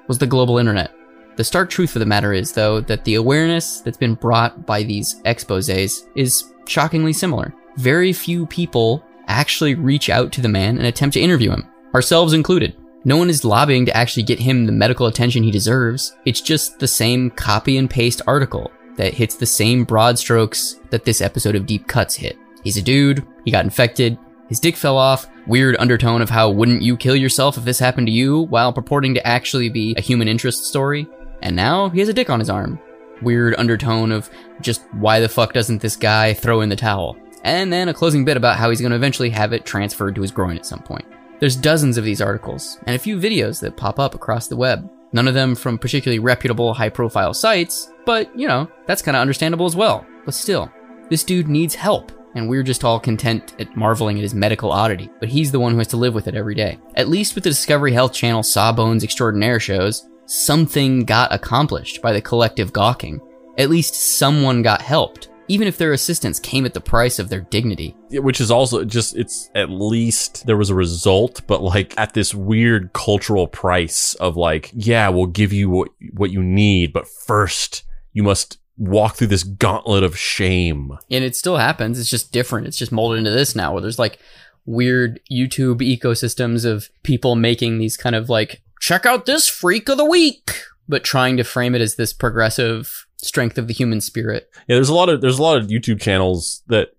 Speaker 1: was the global internet. The stark truth of the matter is, though, that the awareness that's been brought by these exposes is shockingly similar. Very few people actually reach out to the man and attempt to interview him, ourselves included. No one is lobbying to actually get him the medical attention he deserves. It's just the same copy and paste article that hits the same broad strokes that this episode of Deep Cuts hit. He's a dude, he got infected, his dick fell off, weird undertone of how wouldn't you kill yourself if this happened to you, while purporting to actually be a human interest story. And now he has a dick on his arm. Weird undertone of just why the fuck doesn't this guy throw in the towel? And then a closing bit about how he's going to eventually have it transferred to his groin at some point. There's dozens of these articles, and a few videos that pop up across the web. None of them from particularly reputable, high profile sites, but, you know, that's kind of understandable as well. But still, this dude needs help, and we're just all content at marveling at his medical oddity, but he's the one who has to live with it every day. At least with the Discovery Health Channel Sawbones Extraordinaire shows, something got accomplished by the collective gawking. At least someone got helped, even if their assistance came at the price of their dignity.
Speaker 2: Yeah, which is also just it's at least there was a result but like at this weird cultural price of like yeah we'll give you what what you need but first you must walk through this gauntlet of shame
Speaker 1: And it still happens, it's just different. It's just molded into this now where there's like weird YouTube ecosystems of people making these kind of like, check out this freak of the week, but trying to frame it as this progressive strength of the human spirit.
Speaker 2: yeah there's a lot of there's a lot of youtube channels that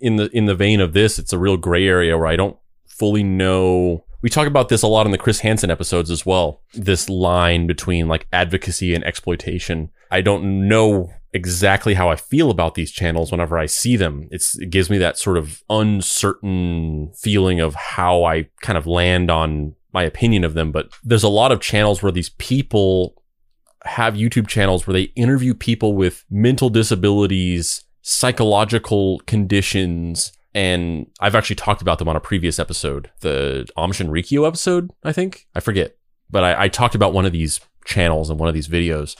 Speaker 2: in the in the vein of this it's a real gray area where i don't fully know. We talk about this a lot in the chris hansen episodes as well. This line between like advocacy and exploitation. I don't know exactly how i feel about these channels whenever i see them. It's it gives me that sort of uncertain feeling of how i kind of land on my opinion of them but there's a lot of channels where these people have YouTube channels where they interview people with mental disabilities, psychological conditions, and I've actually talked about them on a previous episode, the Aum Shinrikyo episode, I think. I forget. But I, I talked about one of these channels and one of these videos.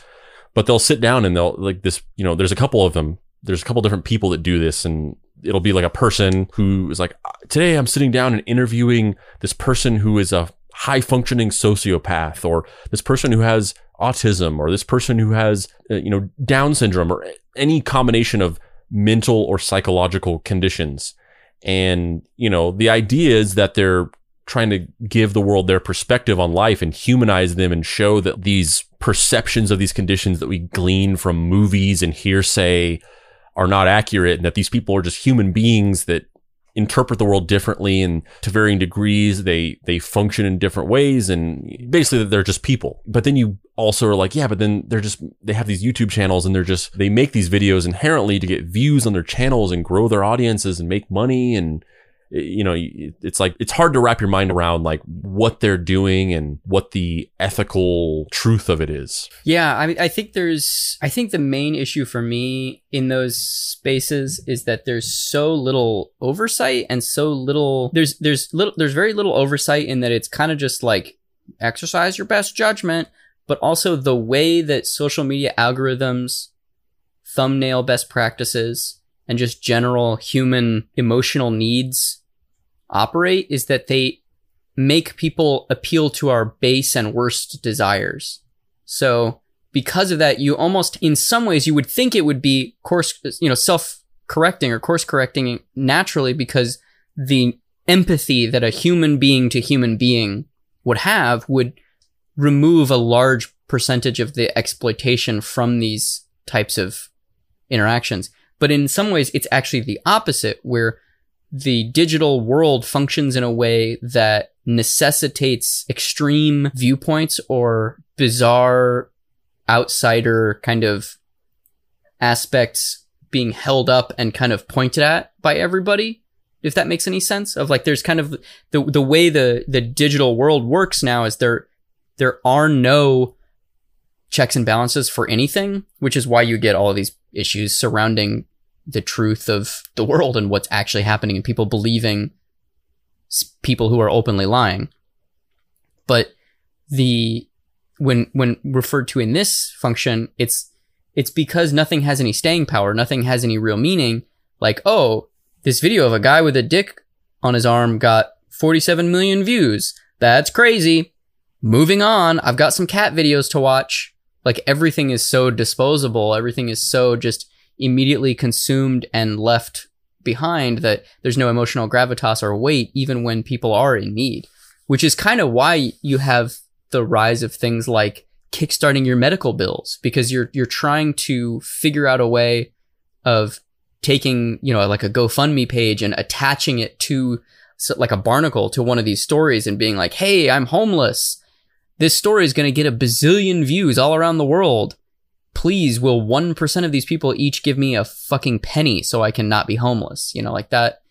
Speaker 2: But they'll sit down and they'll like this, you know, there's a couple of them. There's a couple different people that do this and it'll be like a person who is like, today I'm sitting down and interviewing this person who is a high functioning sociopath or this person who has autism or this person who has uh, you know down syndrome or any combination of mental or psychological conditions. And you know the idea is that they're trying to give the world their perspective on life and humanize them and show that these perceptions of these conditions that we glean from movies and hearsay are not accurate and that these people are just human beings that interpret the world differently and to varying degrees they they function in different ways and basically they're just people. But then you also are like yeah but then they're just they have these youtube channels and they're just they make these videos inherently to get views on their channels and grow their audiences and make money and you know, it's like it's hard to wrap your mind around like what they're doing and what the ethical truth of it is.
Speaker 1: Yeah, I mean, I think there's, I think the main issue for me in those spaces is that there's so little oversight and so little, there's, there's little, there's very little oversight in that it's kind of just like exercise your best judgment, but also the way that social media algorithms, thumbnail best practices, and just general human emotional needs operate is that they make people appeal to our base and worst desires. So because of that, you almost, in some ways, you would think it would be course, you know, self correcting or course correcting naturally because the empathy that a human being to human being would have would remove a large percentage of the exploitation from these types of interactions. But in some ways, it's actually the opposite, where the digital world functions in a way that necessitates extreme viewpoints or bizarre outsider kind of aspects being held up and kind of pointed at by everybody if that makes any sense. Of like there's kind of the the way the the digital world works now is there there are no checks and balances for anything which is why you get all of these issues surrounding the truth of the world and what's actually happening and people believing people who are openly lying. But the when when referred to in this function, it's it's because nothing has any staying power, nothing has any real meaning. Like, oh, this video of a guy with a dick on his arm got 47 million views. That's crazy. Moving on, I've got some cat videos to watch like everything is so disposable, everything is so just immediately consumed and left behind that there's no emotional gravitas or weight even when people are in need, which is kind of why you have the rise of things like kickstarting your medical bills because you're you're trying to figure out a way of taking, you know, like a GoFundMe page and attaching it to like a barnacle to one of these stories and being like, "Hey, I'm homeless." This story is going to get a bazillion views all around the world. Please, will 1% of these people each give me a fucking penny so I can not be homeless? You know, like that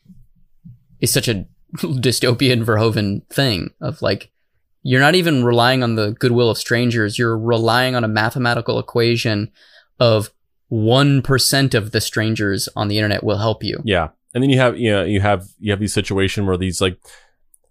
Speaker 1: is such a dystopian Verhoeven thing of like, you're not even relying on the goodwill of strangers. You're relying on a mathematical equation of 1% of the strangers on the internet will help you.
Speaker 2: Yeah. And then you have, you know, you have, you have these situation where these like,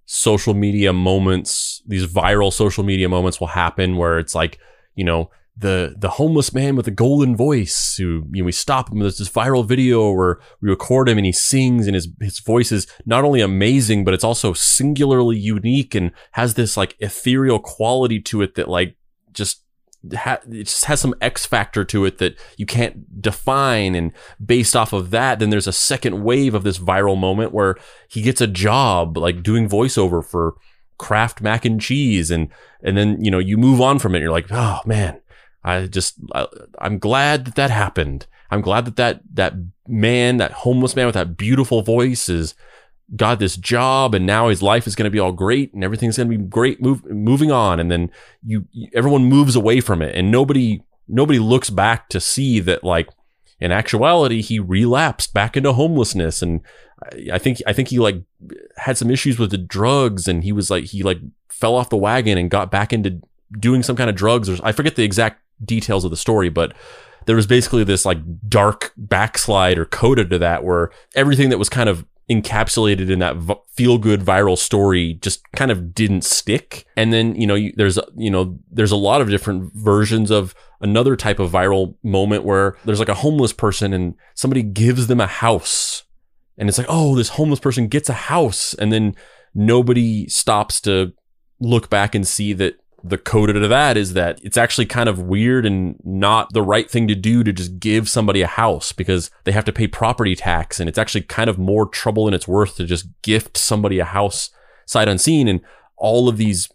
Speaker 2: social media moments, these viral social media moments will happen where it's like, you know, the the homeless man with the golden voice who you know, we stop him there's this viral video where we record him and he sings and his his voice is not only amazing but it's also singularly unique and has this like ethereal quality to it that like just ha- it just has some X factor to it that you can't define. And based off of that, then there's a second wave of this viral moment where he gets a job like doing voiceover for Kraft mac and cheese. And, and then, you know, you move on from it. you're like, oh man, I just, I, I'm glad that that happened. I'm glad that that, that man, that homeless man with that beautiful voice is, got this job and now his life is going to be all great and everything's going to be great move, moving on. And then you everyone moves away from it and nobody nobody looks back to see that like in actuality he relapsed back into homelessness. And I think I think he like had some issues with the drugs and he was like he like fell off the wagon and got back into doing some kind of drugs or I forget the exact details of the story but there was basically this like dark backslide or coda to that where everything that was kind of encapsulated in that v- feel good viral story just kind of didn't stick. And then, you know, you, there's, you know, there's a lot of different versions of another type of viral moment where there's like a homeless person and somebody gives them a house and it's like, oh, this homeless person gets a house. And then nobody stops to look back and see that the coda to that is that it's actually kind of weird and not the right thing to do to just give somebody a house because they have to pay property tax and it's actually kind of more trouble than it's worth to just gift somebody a house sight unseen. And all of these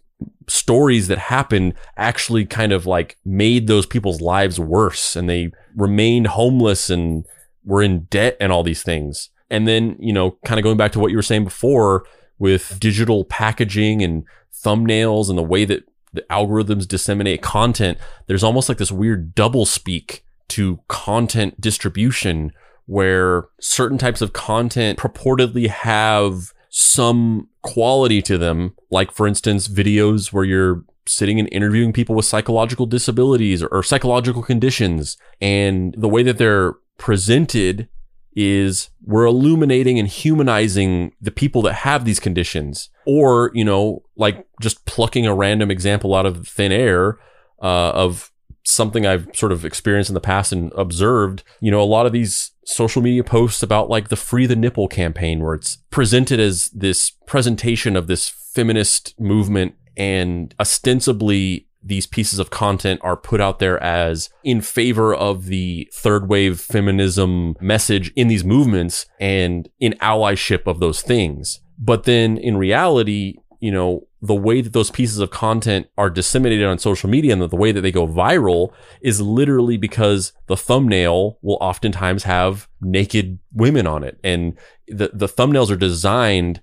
Speaker 2: stories that happened actually kind of like made those people's lives worse and they remained homeless and were in debt and all these things. And then you know kind of going back to what you were saying before with digital packaging and thumbnails and the way that the algorithms disseminate content, there's almost like this weird double speak to content distribution where certain types of content purportedly have some quality to them. Like, for instance, videos where you're sitting and interviewing people with psychological disabilities or, or psychological conditions. And the way that they're presented is we're illuminating and humanizing the people that have these conditions or you know like just plucking a random example out of thin air uh, of something i've sort of experienced in the past and observed. You know a lot of these social media posts about like the free the nipple campaign where it's presented as this presentation of this feminist movement and ostensibly these pieces of content are put out there as in favor of the third wave feminism message in these movements and in allyship of those things. But then in reality, you know, the way that those pieces of content are disseminated on social media and the way that they go viral is literally because the thumbnail will oftentimes have naked women on it. And the, the thumbnails are designed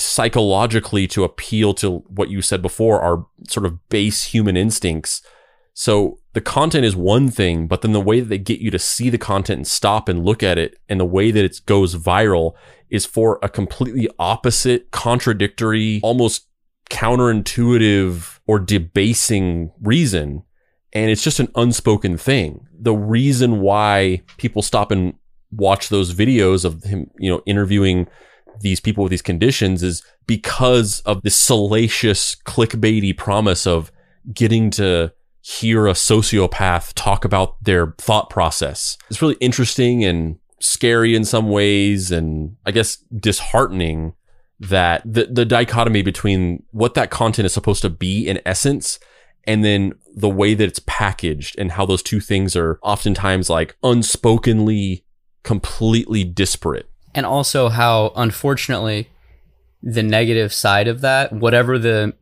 Speaker 2: psychologically to appeal to what you said before are sort of base human instincts. So the content is one thing, but then the way that they get you to see the content and stop and look at it and the way that it goes viral is for a completely opposite, contradictory, almost counterintuitive or debasing reason. And it's just an unspoken thing. The reason why people stop and watch those videos of him, you know, interviewing these people with these conditions is because of this salacious clickbaity promise of getting to hear a sociopath talk about their thought process. It's really interesting and scary in some ways and I guess disheartening that the, the dichotomy between what that content is supposed to be in essence and then the way that it's packaged and how those two things are oftentimes like unspokenly completely disparate
Speaker 1: and also how unfortunately the negative side of that whatever the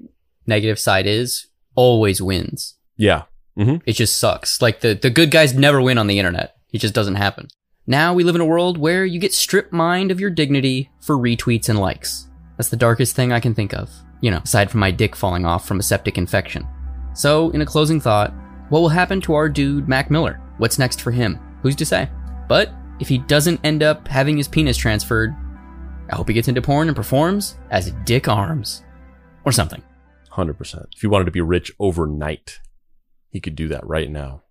Speaker 1: negative side is always wins.
Speaker 2: Yeah. Mm-hmm.
Speaker 1: it just sucks. Like the, the good guys never win on the internet. It just doesn't happen. Now we live in a world where you get strip mined of your dignity for retweets and likes. That's the darkest thing i can think of you know aside from my dick falling off from a septic infection. So in a closing thought what will happen to our dude mac miller? What's next for him? Who's to say? But if he doesn't end up having his penis transferred, I hope he gets into porn and performs as Dick Arms. Or something.
Speaker 2: 100%. If he wanted to be rich overnight, he could do that right now.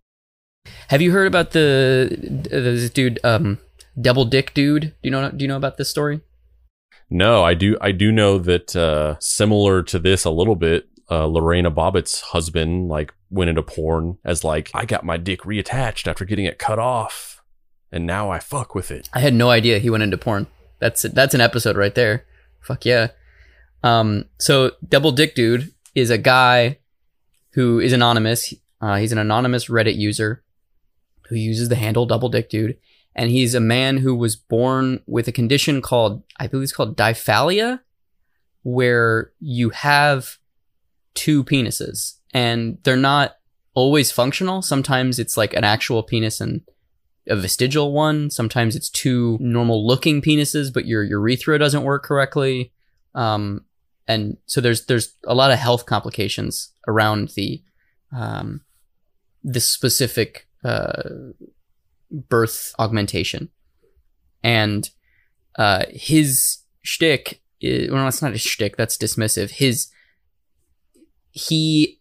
Speaker 1: Have you heard about the this dude um double dick dude? Do you know do you know about this story?
Speaker 2: No, I do I do know that uh similar to this a little bit, uh Lorena Bobbitt's husband like went into porn as like I got my dick reattached after getting it cut off and now I fuck with it.
Speaker 1: I had no idea he went into porn. That's that's an episode right there. Fuck yeah. Um, so Double Dick Dude is a guy who is anonymous. Uh, he's an anonymous Reddit user who uses the handle Double Dick Dude, and he's a man who was born with a condition called I believe it's called diphallia, where you have two penises and they're not always functional. Sometimes it's like an actual penis and a vestigial one. Sometimes it's two normal looking penises, but your urethra doesn't work correctly. Um, and so there's there's a lot of health complications around the um, specific uh, birth augmentation, and uh, his shtick is well, it's not a shtick. That's dismissive. His he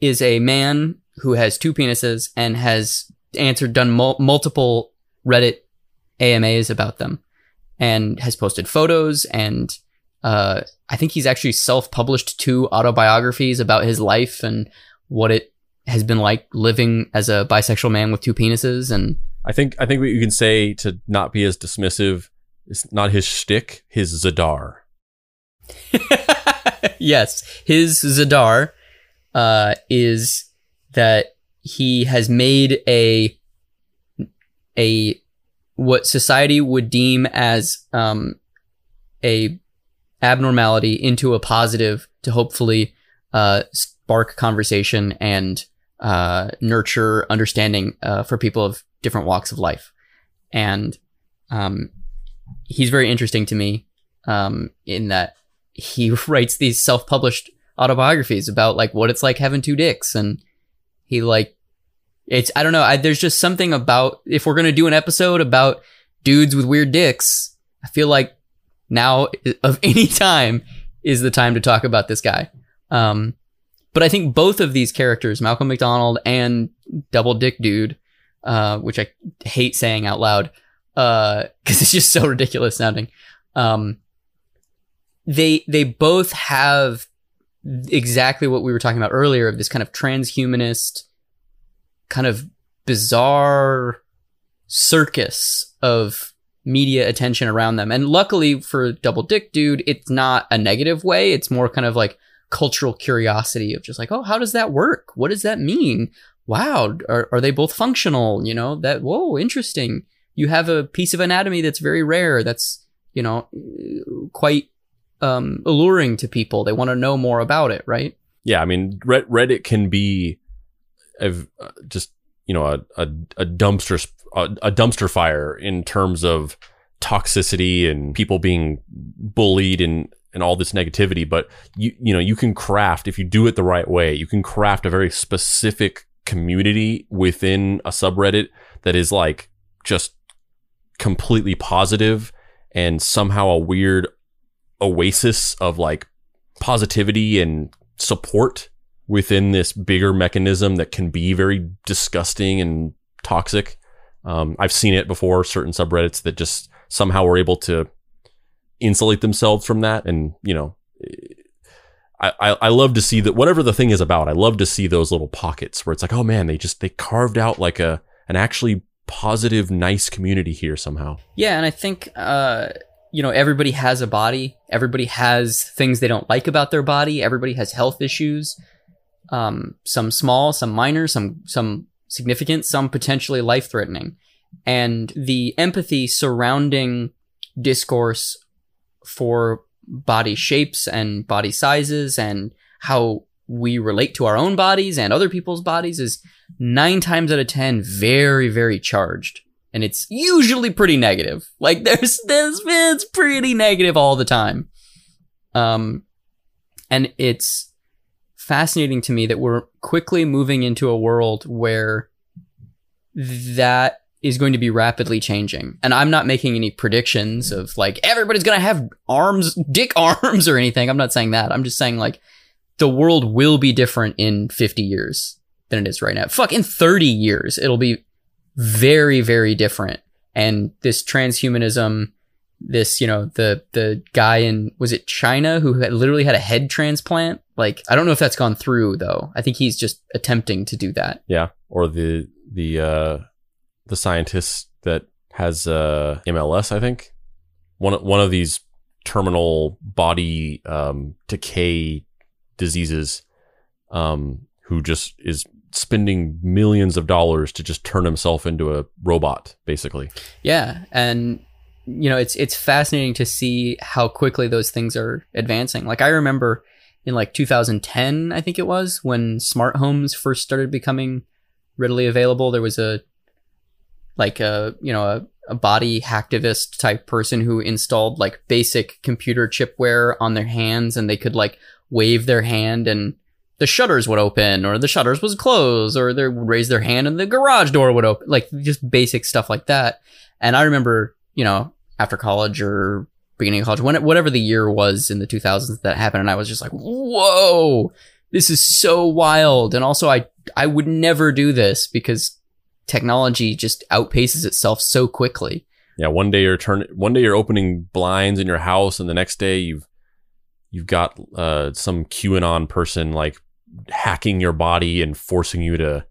Speaker 1: is a man who has two penises and has answered, done mul- multiple Reddit AMAs about them, and has posted photos. And uh, I think he's actually self-published two autobiographies about his life and what it has been like living as a bisexual man with two penises. And
Speaker 2: I think I think what you can say to not be as dismissive is not his shtick, his zadar.
Speaker 1: yes, his zadar uh, is that he has made a a what society would deem as um, a abnormality into a positive to hopefully uh, spark conversation and uh, nurture understanding uh, for people of different walks of life. And um, he's very interesting to me um, in that he writes these self-published autobiographies about like what it's like having two dicks and he like it's I don't know. I, there's just something about if we're gonna do an episode about dudes with weird dicks, I feel like now of any time is the time to talk about this guy. Um, but I think both of these characters, Malcolm MacDonald and Double Dick Dude, uh, which I hate saying out loud, because it's just so ridiculous sounding. Um, they they both have exactly what we were talking about earlier of this kind of transhumanist, kind of bizarre circus of media attention around them. And luckily for Double Dick Dude, it's not a negative way. It's more kind of like cultural curiosity of just like, oh, how does that work? What does that mean? Wow, are, are they both functional? You know, that, whoa, interesting. You have a piece of anatomy that's very rare, that's, you know, quite um, alluring to people. They want to know more about it, right?
Speaker 2: Yeah, I mean, Reddit can be a, uh, just you know a a, a dumpster a, a dumpster fire in terms of toxicity and people being bullied and and all this negativity. But you you know you can craft if you do it the right way. You can craft a very specific community within a subreddit that is like just completely positive and somehow a weird oasis of like positivity and support within this bigger mechanism that can be very disgusting and toxic. Um, I've seen it before, certain subreddits that just somehow were able to insulate themselves from that. And, you know, I, I, I love to see that whatever the thing is about, I love to see those little pockets where it's like, oh man, they just, they carved out like a, an actually positive, nice community here somehow.
Speaker 1: Yeah. And I think, uh, you know, everybody has a body. Everybody has things they don't like about their body. Everybody has health issues. Um, some small, some minor, some some significant, some potentially life threatening. And the empathy surrounding discourse for body shapes and body sizes and how we relate to our own bodies and other people's bodies is nine times out of ten very, very charged and it's usually pretty negative. Like there's this it's pretty negative all the time. Um and it's fascinating to me that we're quickly moving into a world where that is going to be rapidly changing. And I'm not making any predictions of like everybody's going to have arms, dick arms or anything. I'm not saying that. I'm just saying like the world will be different in 50 years than it is right now. Fuck in 30 years it'll be very, very different. And this transhumanism, this, you know, the, the guy in, was it China who had literally had a head transplant? Like, I don't know if that's gone through though. I think he's just attempting to do that.
Speaker 2: Yeah. Or the, the, uh, the scientist that has, uh, MLS, I think. One, one of these terminal body, um, decay diseases, um, who just is spending millions of dollars to just turn himself into a robot basically
Speaker 1: yeah and you know it's it's fascinating to see how quickly those things are advancing like i remember in like 2010 i think it was when smart homes first started becoming readily available. There was a like a you know a, a body hacktivist type person who installed like basic computer chipware on their hands and they could like wave their hand and the shutters would open or the shutters was closed or they would raise their hand and the garage door would open like just basic stuff like that. And i remember you know after college or beginning of college when, whatever the year was in the 2000s that happened and i was just like whoa this is so wild and also i i would never do this because technology just outpaces itself so quickly
Speaker 2: yeah one day you're turn one day you're opening blinds in your house and the next day you've you've got uh, some QAnon person like hacking your body and forcing you to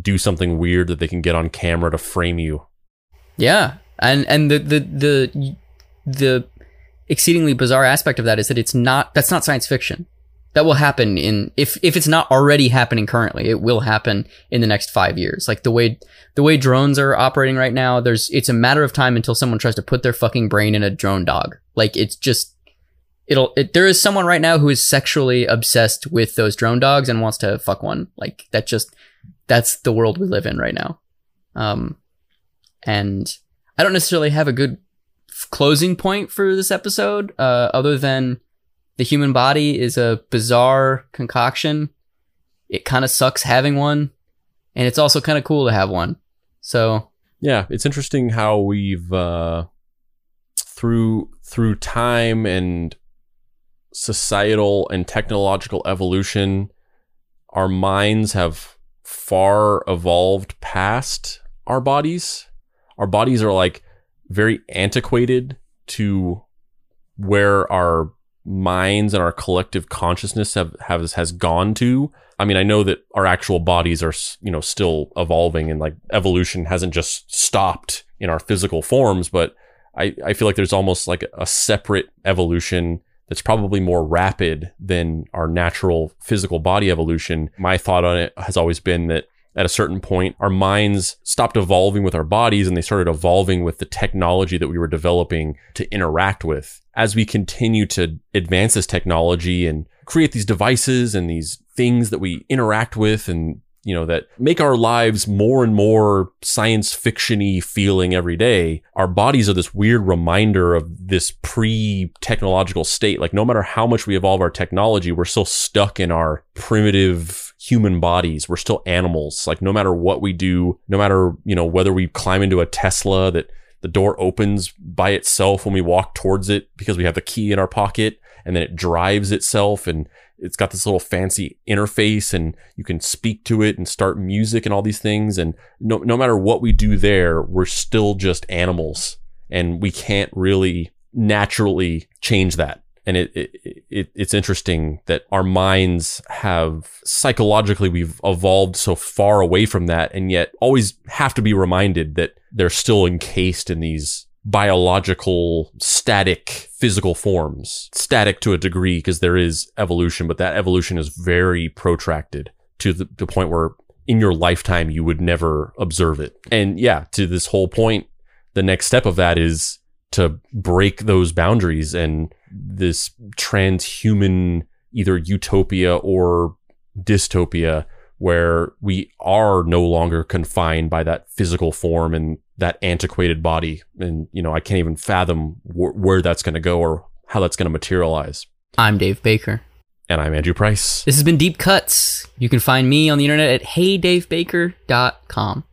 Speaker 2: do something weird that they can get on camera to frame you.
Speaker 1: Yeah. And and the the the the exceedingly bizarre aspect of that is that it's not that's not science fiction. That will happen in if if it's not already happening currently, it will happen in the next 5 years. Like the way the way drones are operating right now, there's it's a matter of time until someone tries to put their fucking brain in a drone dog. Like it's just it'll it, there is someone right now who is sexually obsessed with those drone dogs and wants to fuck one like that just that's the world we live in right now um and i don't necessarily have a good f- closing point for this episode uh other than the human body is a bizarre concoction it kind of sucks having one and it's also kind of cool to have one so
Speaker 2: yeah it's interesting how we've uh through through time and societal and technological evolution, our minds have far evolved past our bodies. Our bodies are like very antiquated to where our minds and our collective consciousness have, have has gone to. I mean, I know that our actual bodies are, you know, still evolving and like evolution hasn't just stopped in our physical forms, but I, I feel like there's almost like a separate evolution that's probably more rapid than our natural physical body evolution. My thought on it has always been that at a certain point, our minds stopped evolving with our bodies and they started evolving with the technology that we were developing to interact with. As we continue to advance this technology and create these devices and these things that we interact with and you know that make our lives more and more science fictiony feeling every day our bodies are this weird reminder of this pre-technological state. Like no matter how much we evolve our technology we're still stuck in our primitive human bodies. We're still animals. Like no matter what we do no matter you know whether we climb into a tesla that the door opens by itself when we walk towards it because we have the key in our pocket and then it drives itself and it's got this little fancy interface and you can speak to it and start music and all these things. And no, no matter what we do there, we're still just animals and we can't really naturally change that. And it, it, it, it's interesting that our minds have psychologically, we've evolved so far away from that and yet always have to be reminded that they're still encased in these biological, static, physical forms. Static to a degree because there is evolution, but that evolution is very protracted to the, the point where in your lifetime you would never observe it. And yeah, to this whole point, the next step of that is to break those boundaries and this transhuman either utopia or dystopia where we are no longer confined by that physical form and that antiquated body. And, you know, I can't even fathom wh- where that's going to go or how that's going to materialize.
Speaker 1: I'm Dave Baker.
Speaker 2: And I'm Andrew Price.
Speaker 1: This has been Deep Cuts. You can find me on the internet at heydavebaker.com,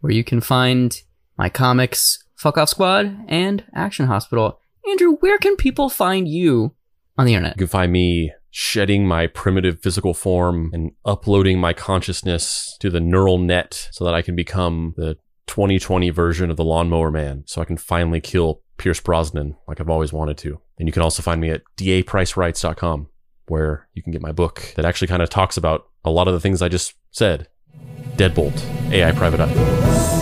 Speaker 1: where you can find my comics, Fuck Off Squad, and Action Hospital. Andrew, where can people find you on the internet?
Speaker 2: You can find me shedding my primitive physical form and uploading my consciousness to the neural net so that I can become the 2020 version of the lawnmower man so I can finally kill Pierce Brosnan like I've always wanted to. And you can also find me at dapricerights.com where you can get my book that actually kind of talks about a lot of the things I just said. Deadbolt, AI private eye.